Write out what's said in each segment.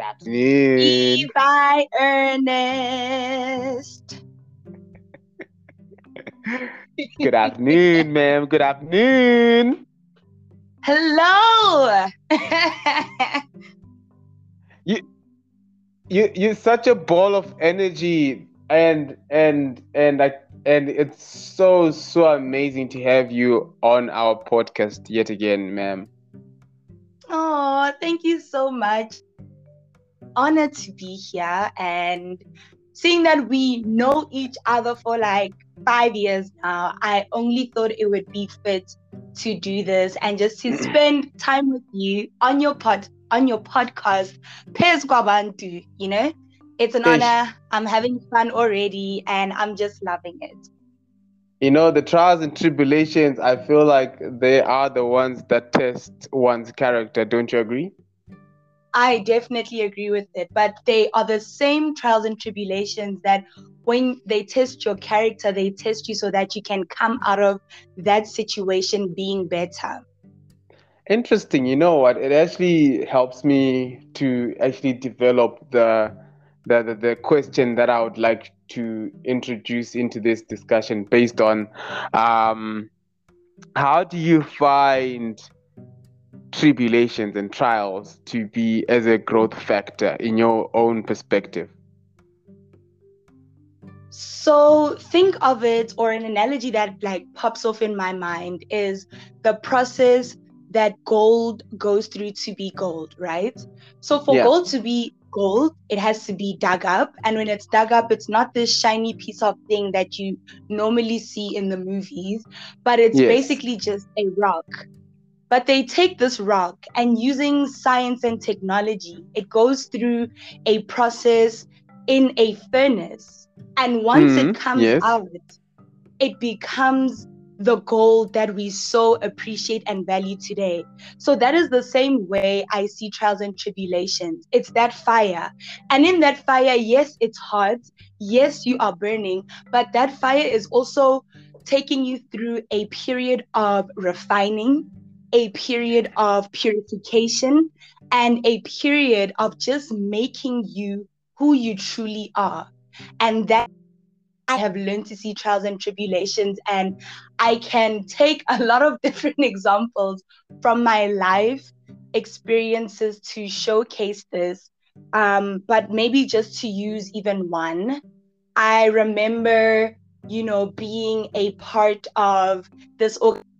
Afternoon. Levi Ernest. Good afternoon, ma'am. Good afternoon. Hello. you, you, you're such a ball of energy, and and and I and it's so so amazing to have you on our podcast yet again, ma'am. Oh, thank you so much. Honored to be here and seeing that we know each other for like five years now, I only thought it would be fit to do this and just to spend time with you on your pod on your podcast, Pez Kwabantu, you know? It's an honor. I'm having fun already and I'm just loving it. You know, the trials and tribulations, I feel like they are the ones that test one's character. Don't you agree? I definitely agree with it, but they are the same trials and tribulations that when they test your character, they test you so that you can come out of that situation being better. Interesting. You know what? It actually helps me to actually develop the the, the, the question that I would like to introduce into this discussion based on um, how do you find tribulations and trials to be as a growth factor in your own perspective? So think of it, or an analogy that like pops off in my mind is the process that gold goes through to be gold, right? So for yeah. gold to be gold, it has to be dug up. And when it's dug up, it's not this shiny piece of thing that you normally see in the movies, but it's yes. basically just a rock. But they take this rock and using science and technology, it goes through a process in a furnace. And once mm, it mm-hmm. comes yes. out, it becomes the gold that we so appreciate and value today. So that is the same way I see trials and tribulations. It's that fire. And in that fire, yes, it's hot. Yes, you are burning, but that fire is also taking you through a period of refining, a period of purification, and a period of just making you who you truly are. And that I have learned to see trials and tribulations, and I can take a lot of different examples from my life experiences to showcase this. Um, but maybe just to use even one, I remember, you know, being a part of this organization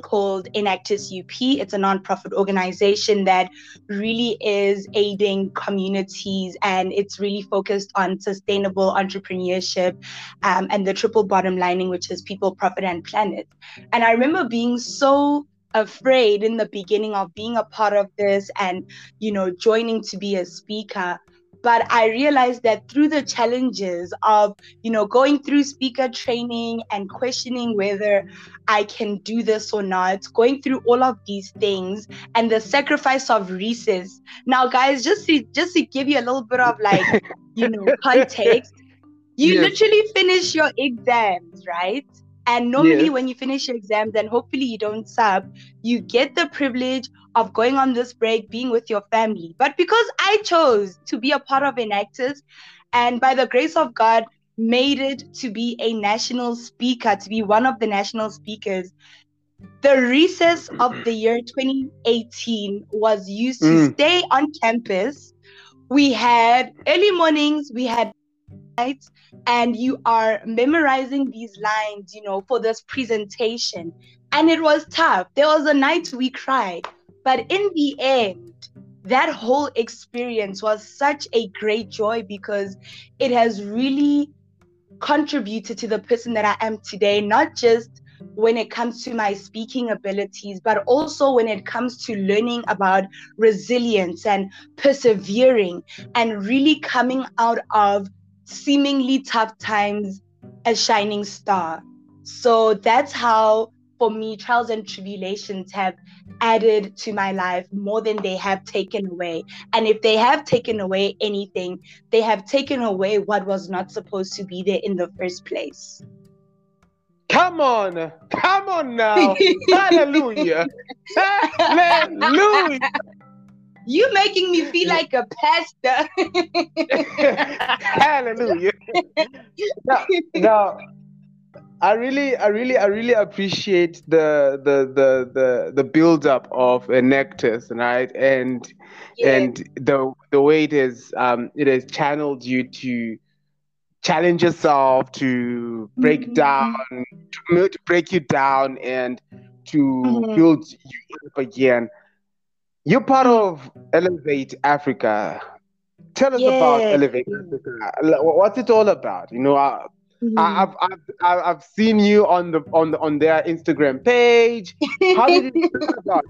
called Enactus UP. It's a nonprofit organization that really is aiding communities and it's really focused on sustainable entrepreneurship um, and the triple bottom lining, which is people, profit, and planet. And I remember being so afraid in the beginning of being a part of this and you know joining to be a speaker but i realized that through the challenges of you know going through speaker training and questioning whether i can do this or not going through all of these things and the sacrifice of recess now guys just to just to give you a little bit of like you know context you yes. literally finish your exams right? And normally, when you finish your exams and hopefully you don't sub, you get the privilege of going on this break, being with your family. But because I chose to be a part of Enactus, and by the grace of God, made it to be a national speaker, to be one of the national speakers, the recess of the year 2018 was used to mm. stay on campus. We had early mornings, we had nights, and you are memorizing these lines, you know, for this presentation. And it was tough. There was a night we cried. But in the end, that whole experience was such a great joy because it has really contributed to the person that I am today, not just when it comes to my speaking abilities, but also when it comes to learning about resilience and persevering and really coming out of seemingly tough times a shining star. So that's how, for me, trials and tribulations have added to my life more than they have taken away. And if they have taken away anything, they have taken away what was not supposed to be there in the first place. Come on, come on now. Hallelujah. Hallelujah. You making me feel like a pastor. Hallelujah. Now, now, I really, I really, I really appreciate the the the the the build up of Enactus, right? And yeah. and the the way it is um it has channeled you to challenge yourself to break mm-hmm. down to, to, break you down and to mm-hmm. build you up again you're part of Elevate Africa. Tell us yeah. about Elevate Africa. What's it all about? You know, I, mm-hmm. I, have I've, I've seen you on the on the, on their Instagram page. How did it about?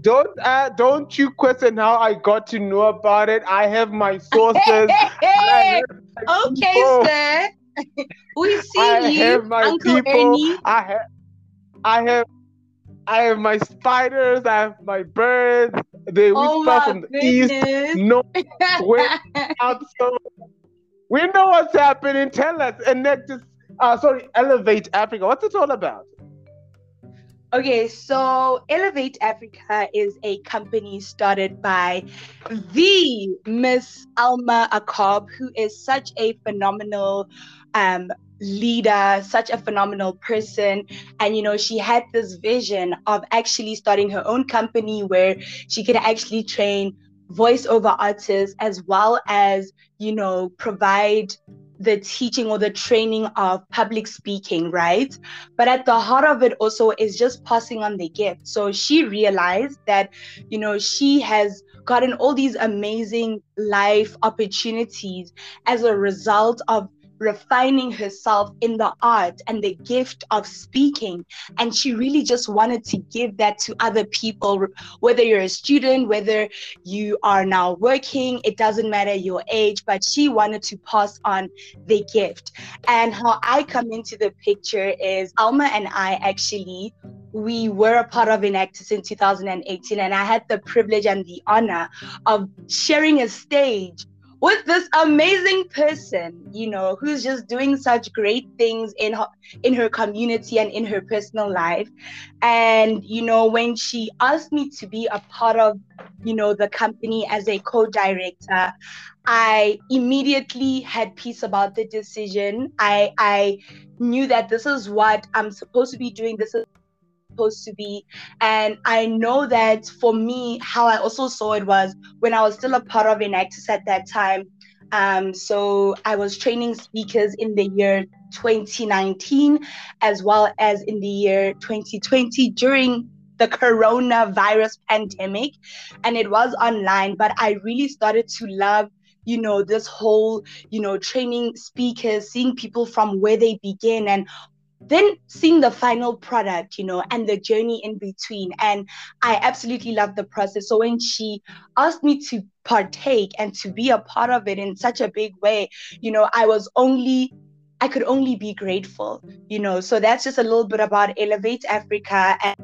Don't uh, don't you question how I got to know about it. I have my sources. Hey, okay, people. sir. we see I you, have my Uncle people. Ernie. I have I have I have my spiders, I have my birds. They oh whisper from the east, no west, out. So we know what's happening. Tell us, Enactus, uh, sorry, elevate Africa. What's it all about? Okay, so Elevate Africa is a company started by the Miss Alma Akob, who is such a phenomenal um, leader, such a phenomenal person. And, you know, she had this vision of actually starting her own company where she could actually train voiceover artists as well as, you know, provide the teaching or the training of public speaking, right? But at the heart of it also is just passing on the gift. So she realized that, you know, she has gotten all these amazing life opportunities as a result of refining herself in the art and the gift of speaking. And she really just wanted to give that to other people, whether you're a student, whether you are now working, it doesn't matter your age, but she wanted to pass on the gift. And how I come into the picture is Alma and I actually we were a part of Enactus in 2018, and I had the privilege and the honor of sharing a stage with this amazing person, you know, who's just doing such great things in her in her community and in her personal life. And you know, when she asked me to be a part of, you know, the company as a co-director, I immediately had peace about the decision. I I knew that this is what I'm supposed to be doing. This is supposed to be. And I know that for me, how I also saw it was when I was still a part of Enactus at that time. Um, so I was training speakers in the year 2019 as well as in the year 2020 during the coronavirus pandemic and it was online but i really started to love you know this whole you know training speakers seeing people from where they begin and then seeing the final product, you know, and the journey in between. And I absolutely love the process. So when she asked me to partake and to be a part of it in such a big way, you know, I was only I could only be grateful, you know. So that's just a little bit about Elevate Africa and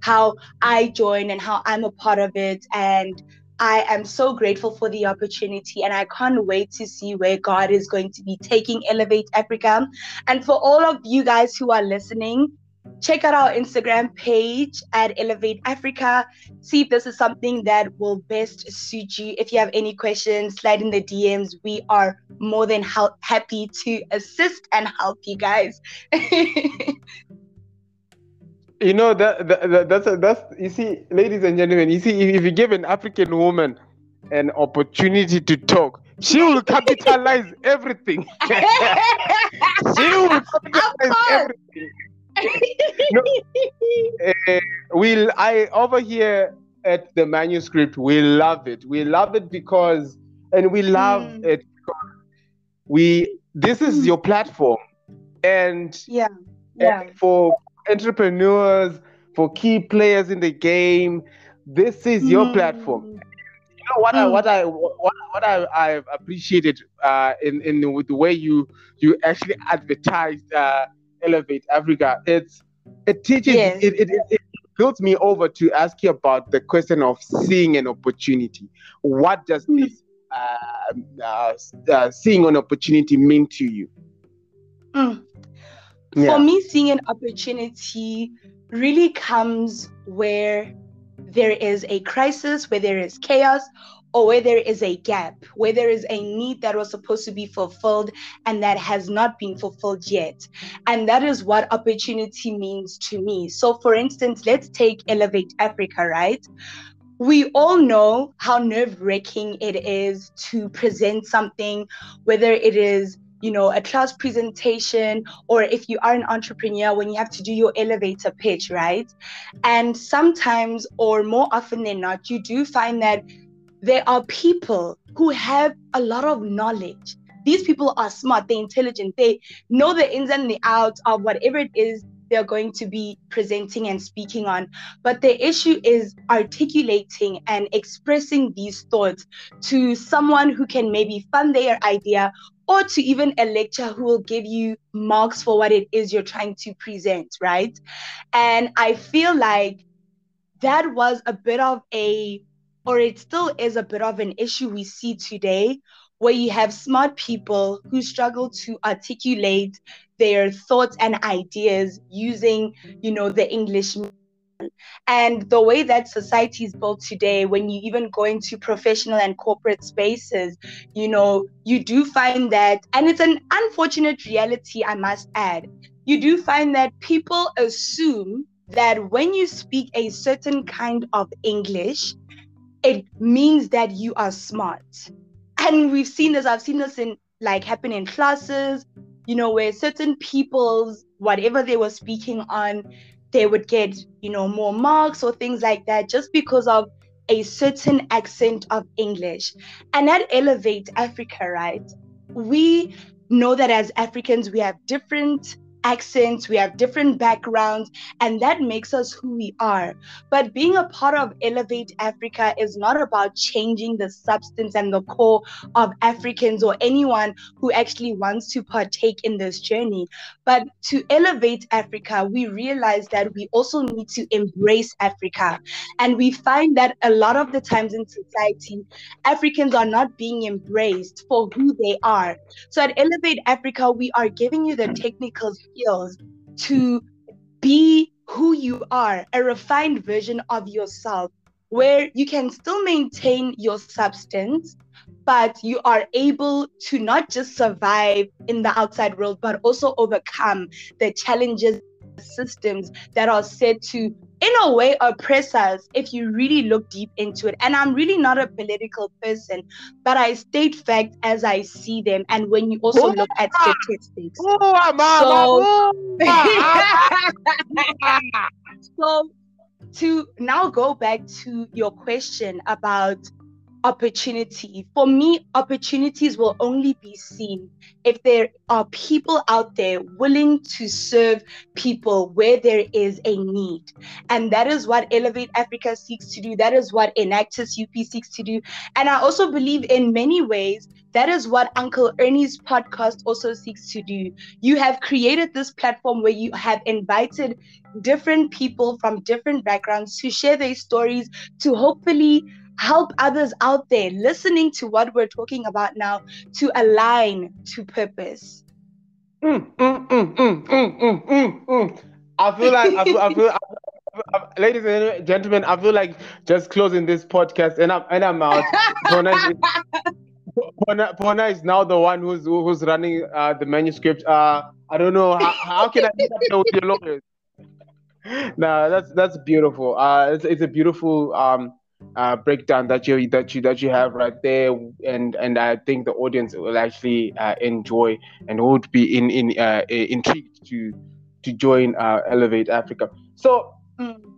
how I join and how I'm a part of it and I am so grateful for the opportunity and I can't wait to see where God is going to be taking Elevate Africa. And for all of you guys who are listening, check out our Instagram page at Elevate Africa. See if this is something that will best suit you. If you have any questions, slide in the DMs. We are more than happy to assist and help you guys. you know that, that that's that's you see, ladies and gentlemen. You see, if, if you give an African woman an opportunity to talk, she will capitalize everything. she will capitalize everything. no, uh, we I over here at the manuscript, we love it. We love it because, and we love mm. it. We this is mm. your platform, and yeah, yeah. And for entrepreneurs, for key players in the game. This is your mm. platform. You know what mm. I what I what, what I I appreciated uh, in in the, the, way you you actually advertised uh, Elevate Africa. It's it teaches yes. it, it, it, it builds me over to ask you about the question of seeing an opportunity. What does mm. this uh, uh, uh, seeing an opportunity mean to you? Mm. Yeah. for me, seeing an opportunity really comes where there is a crisis, where there is chaos, or where there is a gap, where there is a need that was supposed to be fulfilled and that has not been fulfilled yet. And that is what opportunity means to me. So, for instance, let's take Elevate Africa, right? We all know how nerve wracking it is to present something, whether it is you know, a class presentation, or if you are an entrepreneur, when you have to do your elevator pitch, right? And sometimes, or more often than not, you do find that there are people who have a lot of knowledge. These people are smart, they're intelligent, they know the ins and the outs of whatever it is they're going to be presenting and speaking on. But the issue is articulating and expressing these thoughts to someone who can maybe fund their idea or to even a lecturer who will give you marks for what it is you're trying to present, right? And I feel like that was a bit of a or it still is a bit of an issue we see today where you have smart people who struggle to articulate their thoughts and ideas using you know the english and the way that society is built today when you even go into professional and corporate spaces you know you do find that and it's an unfortunate reality i must add you do find that people assume that when you speak a certain kind of english it means that you are smart. And we've seen this, I've seen this in like happen in classes, you know, where certain people's whatever they were speaking on, they would get, you know, more marks or things like that just because of a certain accent of English. And that elevates Africa, right? We know that as Africans, we have different accents, we have different backgrounds, and that makes us who we are. But being a part of Elevate Africa is not about changing the substance and the core of Africans or anyone who actually wants to partake in this journey. But to elevate Africa, we realize that we also need to embrace Africa. And we find that a lot of the times in society, Africans are not being embraced for who they are. So at Elevate Africa, we are giving you the technical skills to be who you are, a refined version of yourself, where you can still maintain your substance, but you are able to not just survive in the outside world, but also overcome the challenges, systems that are said to in a way oppress us if you really look deep into it. And I'm really not a political person, but I state facts as I see them. And when you also look at statistics. So, so to now go back to your question about opportunity. For me, opportunities will only be seen if there are people out there willing to serve people where there is a need. And that is what Elevate Africa seeks to do. That is what Enactus UP seeks to do. And I also believe in many ways that is what Uncle Ernie's podcast also seeks to do. You have created this platform where you have invited different people from different backgrounds to share their stories, to hopefully help others out there listening to what we're talking about now to align to purpose. Mm, mm, mm, I feel like I feel, I feel, I feel, ladies and gentlemen, I feel like just closing this podcast and I'm and I'm out. Pona is, is now the one who's who's running uh, the manuscript. Uh, I don't know how, how can I do that with your lawyers. no, that's that's beautiful. Uh, it's, it's a beautiful um uh, breakdown that you that you that you have right there, and and I think the audience will actually uh, enjoy and would be in in uh, intrigued to to join uh, Elevate Africa. So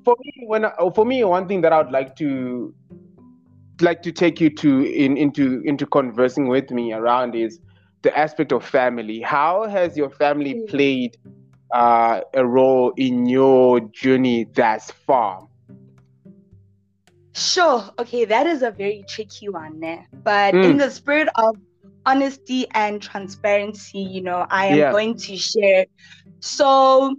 for me, when I, for me, one thing that I would like to like to take you to in into into conversing with me around is the aspect of family. How has your family mm. played uh, a role in your journey thus far? Sure. Okay, that is a very tricky one, né? but mm. in the spirit of honesty and transparency, you know, I am yeah. going to share. So,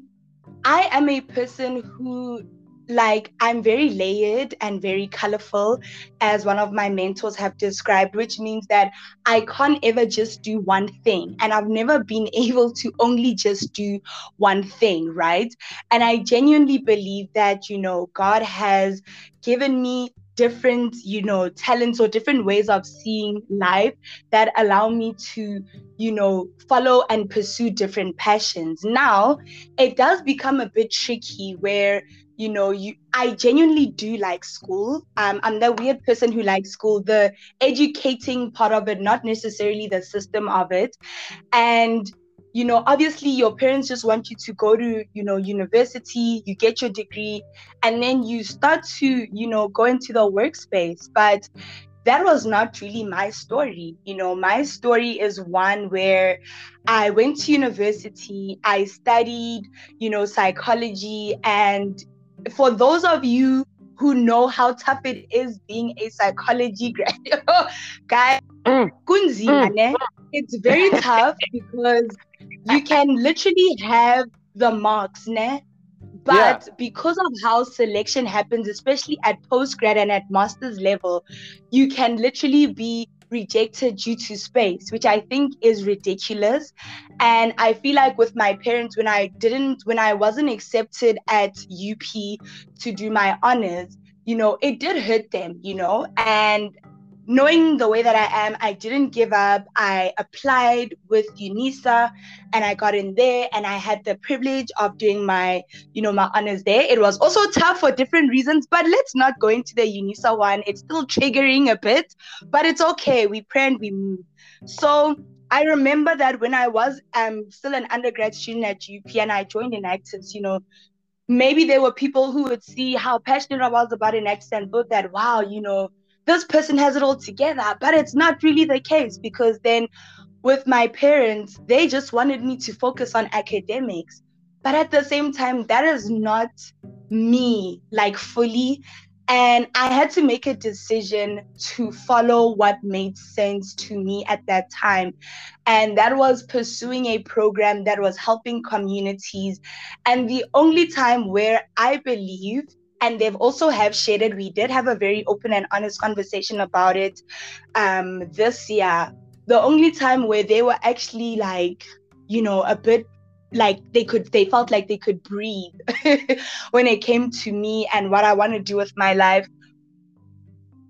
I am a person who like I'm very layered and very colorful, as one of my mentors have described, which means that I can't ever just do one thing. And I've never been able to only just do one thing, right? And I genuinely believe that, you know, God has given me different you know talents or different ways of seeing life that allow me to you know follow and pursue different passions now it does become a bit tricky where you know you i genuinely do like school. Um, i'm the weird person who likes school the educating part of it not necessarily the system of it. And you know obviously your parents just want you to go to you know university you get your degree and then you start to you know go into the workspace. But that was not really my story. You know, my story is one where I went to university, I studied, you know, psychology, and for those of you who know how tough it is being a psychology graduate, guys, mm. mm. it's very tough because you can literally have the marks, ne? But yeah. because of how selection happens, especially at postgrad and at master's level, you can literally be rejected due to space, which I think is ridiculous. And I feel like with my parents, when I didn't, when I wasn't accepted at UP to do my honors, you know, it did hurt them, you know, and knowing the way that I am, I didn't give up. I applied with UNISA and I got in there and I had the privilege of doing my, you know, my honors there. It was also tough for different reasons, but let's not go into the UNISA one. It's still triggering a bit, but it's okay. We pray and we move. So I remember that when I was um still an undergrad student at UP and I joined Enactus, you know, maybe there were people who would see how passionate I was about Enactus and thought that, wow, you know, this person has it all together. But it's not really the case because then with my parents, they just wanted me to focus on academics. But at the same time, that is not me like fully. And I had to make a decision to follow what made sense to me at that time. And that was pursuing a program that was helping communities. And the only time where I believe and they've also have shared it. We did have a very open and honest conversation about it um, this year. The only time where they were actually like, you know, a bit like they could they felt like they could breathe when it came to me and what I want to do with my life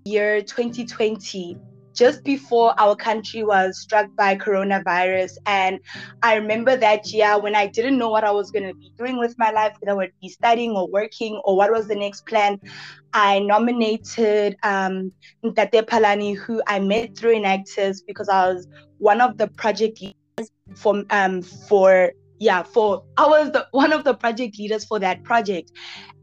year 2020 just before our country was struck by coronavirus. And I remember that year when I didn't know what I was going to be doing with my life, whether I would be studying or working or what was the next plan. I nominated um, Palani, who I met through Enactus because I was one of the project leaders for, um, for yeah for i was the one of the project leaders for that project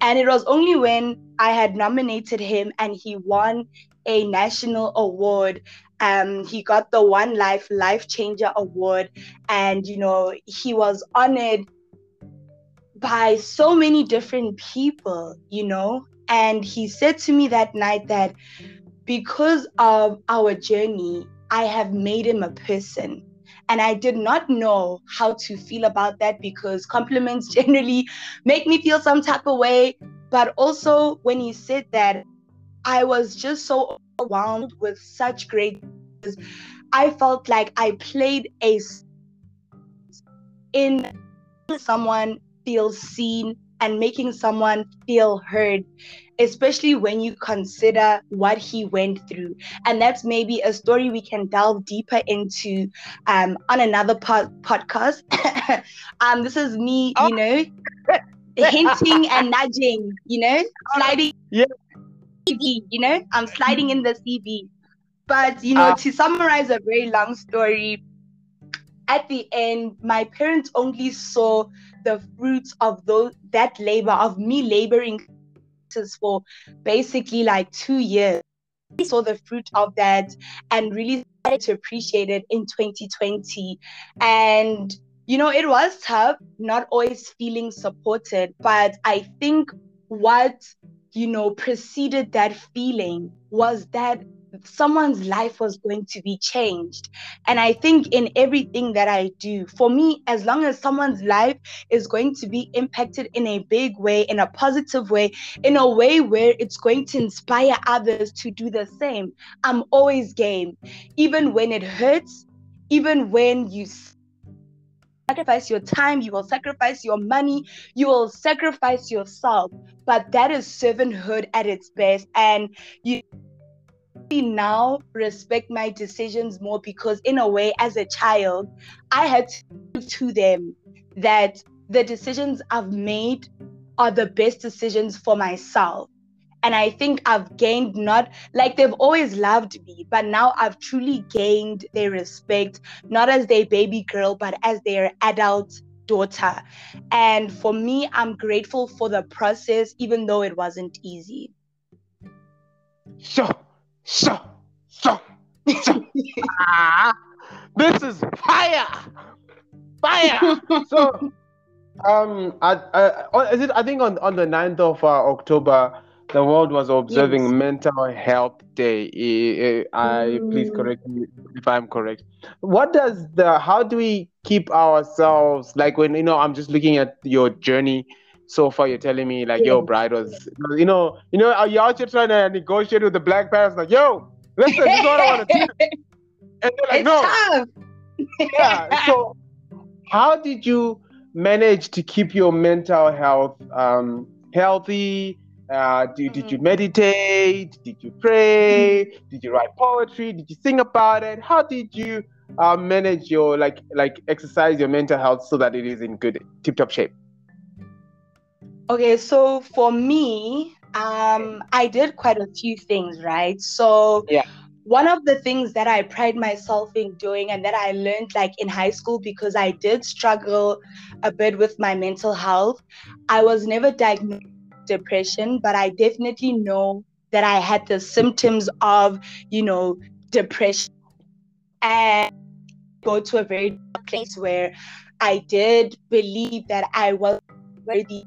and it was only when i had nominated him and he won a national award. Um, he got the One Life Life Changer Award, and you know he was honored by so many different people. You know, and he said to me that night that because of our journey, I have made him a person. And I did not know how to feel about that because compliments generally make me feel some type of way. But also, when he said that, I was just so overwhelmed with such great. I felt like I played a in someone feel seen and making someone feel heard, especially when you consider what he went through. And that's maybe a story we can delve deeper into um, on another pod- podcast. um, this is me, you oh. know, hinting and nudging, you know, sliding. Yeah. CV, you know, I'm sliding in the CV. But, you know, uh, to summarize a very long story, at the end, my parents only saw the fruits of those that labor of me laboring for basically like two years. I saw the fruit of that and really started to appreciate it in 2020. And you know, it was tough, not always feeling supported, but I think what you know, preceded that feeling was that someone's life was going to be changed. And I think in everything that I do, for me, as long as someone's life is going to be impacted in a big way, in a positive way, in a way where it's going to inspire others to do the same, I'm always game. Even when it hurts, even when you sacrifice your time, you will sacrifice your money, you will sacrifice yourself. But that is servanthood at its best. And you now respect my decisions more because, in a way, as a child, I had to to them that the decisions I've made are the best decisions for myself. And I think I've gained not like they've always loved me, but now I've truly gained their respect, not as their baby girl, but as their adult daughter. And for me, I'm grateful for the process, even though it wasn't easy. Sure so, so, so. ah, this is fire, fire. so, um, I, I, is it? I think on on the 9th of uh, October, the world was observing yes. Mental Health Day. I, I mm. please correct me if I'm correct. What does the? How do we keep ourselves like when you know? I'm just looking at your journey so far you're telling me like, yo, bride was, you know, you know, are you out here trying to negotiate with the black parents? Like, yo, listen, this is what I want to do. And they're like, it's no. Tough. yeah. So, how did you manage to keep your mental health um, healthy? Uh, did, mm-hmm. did you mm-hmm. meditate? Did you pray? Mm-hmm. Did you write poetry? Did you sing about it? How did you uh, manage your like like exercise your mental health so that it is in good tip top shape? Okay, so for me, um, I did quite a few things, right? So yeah. One of the things that I pride myself in doing and that I learned like in high school because I did struggle a bit with my mental health. I was never diagnosed depression, but I definitely know that I had the symptoms of, you know, depression and go to a very place where I did believe that I was worthy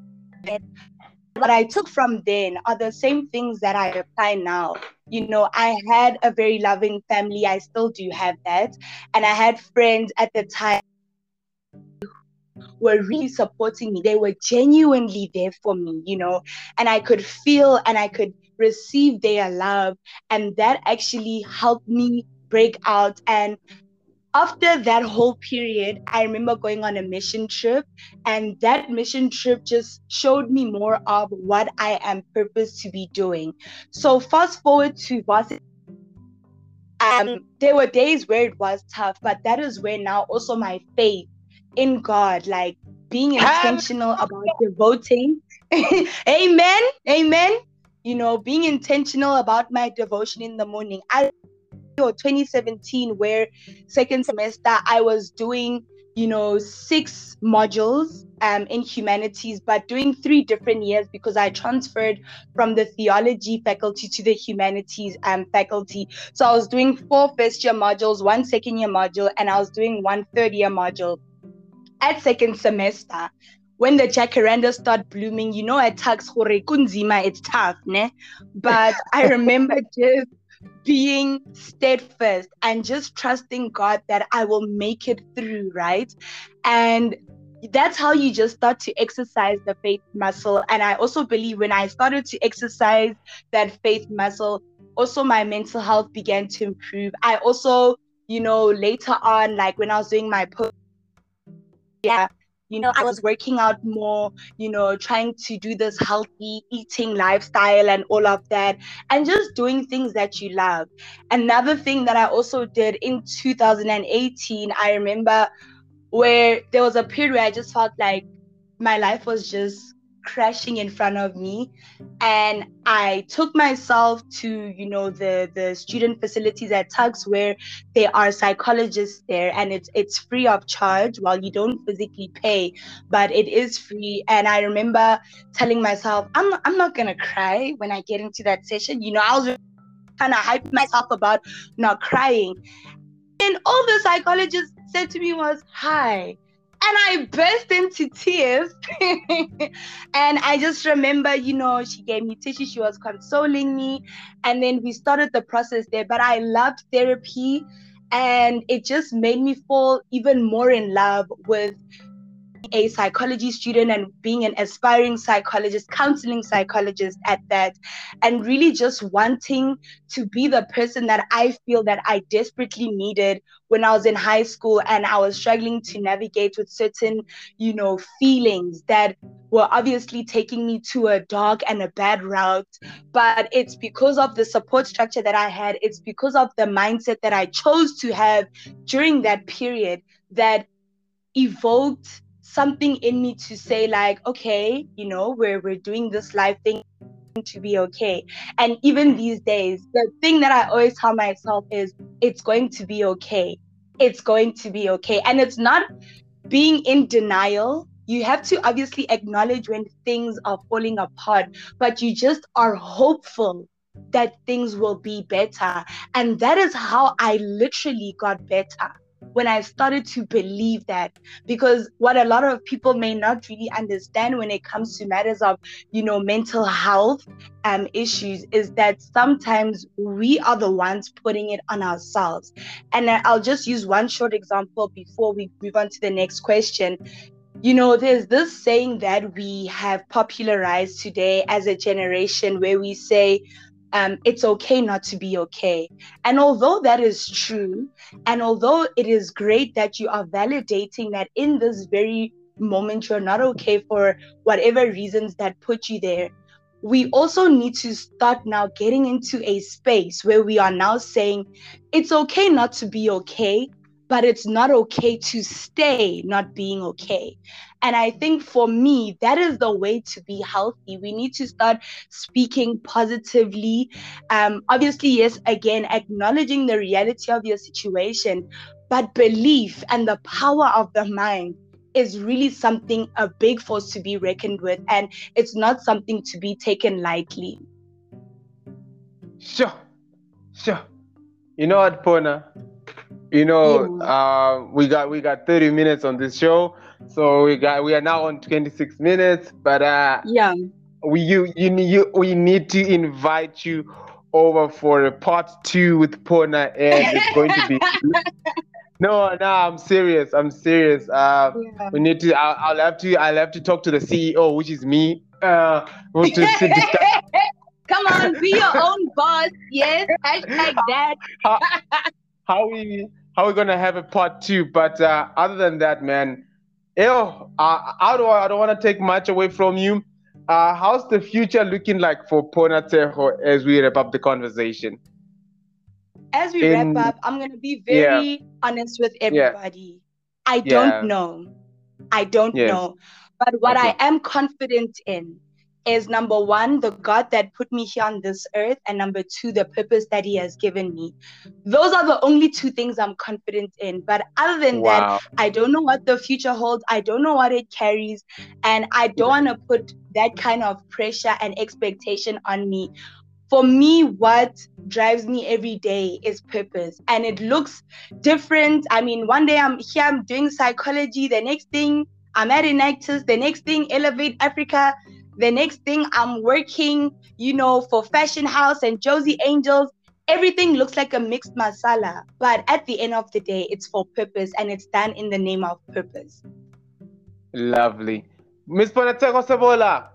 what I took from then are the same things that I apply now. You know, I had a very loving family. I still do have that. And I had friends at the time were really supporting me. They were genuinely there for me, you know, and I could feel and I could receive their love. And that actually helped me break out and after that whole period, I remember going on a mission trip, and that mission trip just showed me more of what I am purposed to be doing. So, fast forward to Boston. Um, there were days where it was tough, but that is where now also my faith in God, like being intentional about devoting. amen. Amen. You know, being intentional about my devotion in the morning. I or 2017 where second semester I was doing you know six modules um, in humanities but doing three different years because I transferred from the theology faculty to the humanities um, faculty so I was doing four first year modules one second year module and I was doing one third year module at second semester when the jacaranda start blooming, you know, at Tuks Kunzima, it's tough, ne? But I remember just being steadfast and just trusting God that I will make it through, right? And that's how you just start to exercise the faith muscle. And I also believe when I started to exercise that faith muscle, also my mental health began to improve. I also, you know, later on, like when I was doing my post, yeah, you know, I was working out more, you know, trying to do this healthy eating lifestyle and all of that, and just doing things that you love. Another thing that I also did in 2018, I remember where there was a period where I just felt like my life was just crashing in front of me. And i took myself to you know the the student facilities at tuks where there are psychologists there and it's it's free of charge. While you don't physically pay but it is free. And i remember telling myself i'm i'm not gonna cry when i get into that session. You know i was kind of hyped myself about not crying. And all the psychologists said to me was hi and I burst into tears. and I just remember, you know, she gave me tissue, she was consoling me. And then we started the process there. But I loved therapy and it just made me fall even more in love with a psychology student and being an aspiring psychologist, counseling psychologist at that, and really just wanting to be the person that I feel that I desperately needed when I was in high school and I was struggling to navigate with certain, you know, feelings that were obviously taking me to a dark and a bad route. But it's because of the support structure that I had, it's because of the mindset that I chose to have during that period that evoked something in me to say like okay you know we're we're doing this life thing to be okay. And even these days the thing that i always tell myself is it's going to be okay. It's going to be okay. And it's not being in denial. You have to obviously acknowledge when things are falling apart but you just are hopeful that things will be better. And that is how i literally got better when I started to believe that. Because what a lot of people may not really understand when it comes to matters of, you know, mental health um, issues is that sometimes we are the ones putting it on ourselves. And I'll just use one short example before we move on to the next question you know, there's this saying that we have popularized today as a generation where we say, um, it's okay not to be okay. And although that is true, and although it is great that you are validating that in this very moment you're not okay for whatever reasons that put you there, we also need to start now getting into a space where we are now saying it's okay not to be okay but it's not okay to stay not being okay. And I think for me, that is the way to be healthy. We need to start speaking positively. Um, obviously, yes, again, acknowledging the reality of your situation, but belief and the power of the mind is really something, a big force to be reckoned with. And it's not something to be taken lightly. Sure, sure. You know what, Pona? You know, uh, we got we got 30 minutes on this show, so we got we are now on 26 minutes. But uh, yeah, we you you you we need to invite you over for a part two with Pona, and it's going to be. no, no, I'm serious. I'm serious. Uh, yeah. We need to. I'll, I'll, have to. I'll have to talk to the CEO, which is me. Uh, to, to discuss. Come on, be your own boss. Yes, hashtag that. how, how we how we gonna have a part two? But uh, other than that, man, ew, uh, I don't I don't want to take much away from you. Uh, how's the future looking like for Ponatshego as we wrap up the conversation? As we In, wrap up, I'm gonna be very yeah. honest with everybody. Yeah. I don't yeah. know. I don't yes. know. But what okay. I am confident in is number one, the God that put me here on this earth, and number two, the purpose that He has given me. Those are the only two things I'm confident in. But other than wow. that, I don't know what the future holds. I don't know what it carries. And I don't want to put that kind of pressure and expectation on me. For me, what drives me every day is purpose. And it looks different. I mean, one day I'm here, I'm doing psychology. The next thing, I'm at Enactus. The next thing, Elevate Africa the next thing I'm working, you know, for Fashion House and Josie Angels. Everything looks like a mixed masala, but at the end of the day, it's for purpose and it's done in the name of purpose. Lovely. Miss Ponatshego Sebola,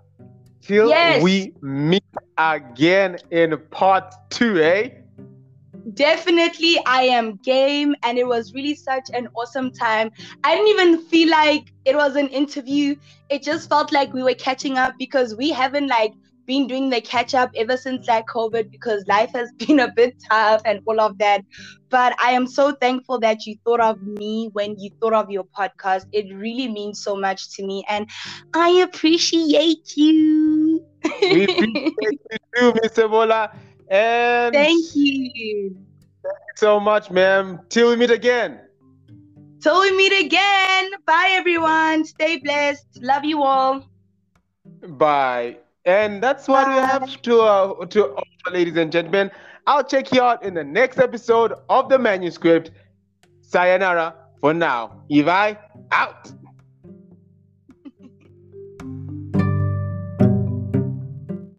till yes. we meet again in part two, eh? Definitely, I am game, and it was really such an awesome time. I didn't even feel like it was an interview. It just felt like we were catching up because we haven't like been doing the catch up ever since like COVID because life has been a bit tough and all of that. But I am so thankful that you thought of me when you thought of your podcast. It really means so much to me, and I appreciate you. we appreciate you Mr. And thank you. Thank you so much, ma'am. Till we meet again. Till we meet again. Bye, everyone. Stay blessed. Love you all. Bye. And that's what Bye. we have to uh, to offer, ladies and gentlemen. I'll check you out in the next episode of the manuscript. Sayonara for now. Evi out.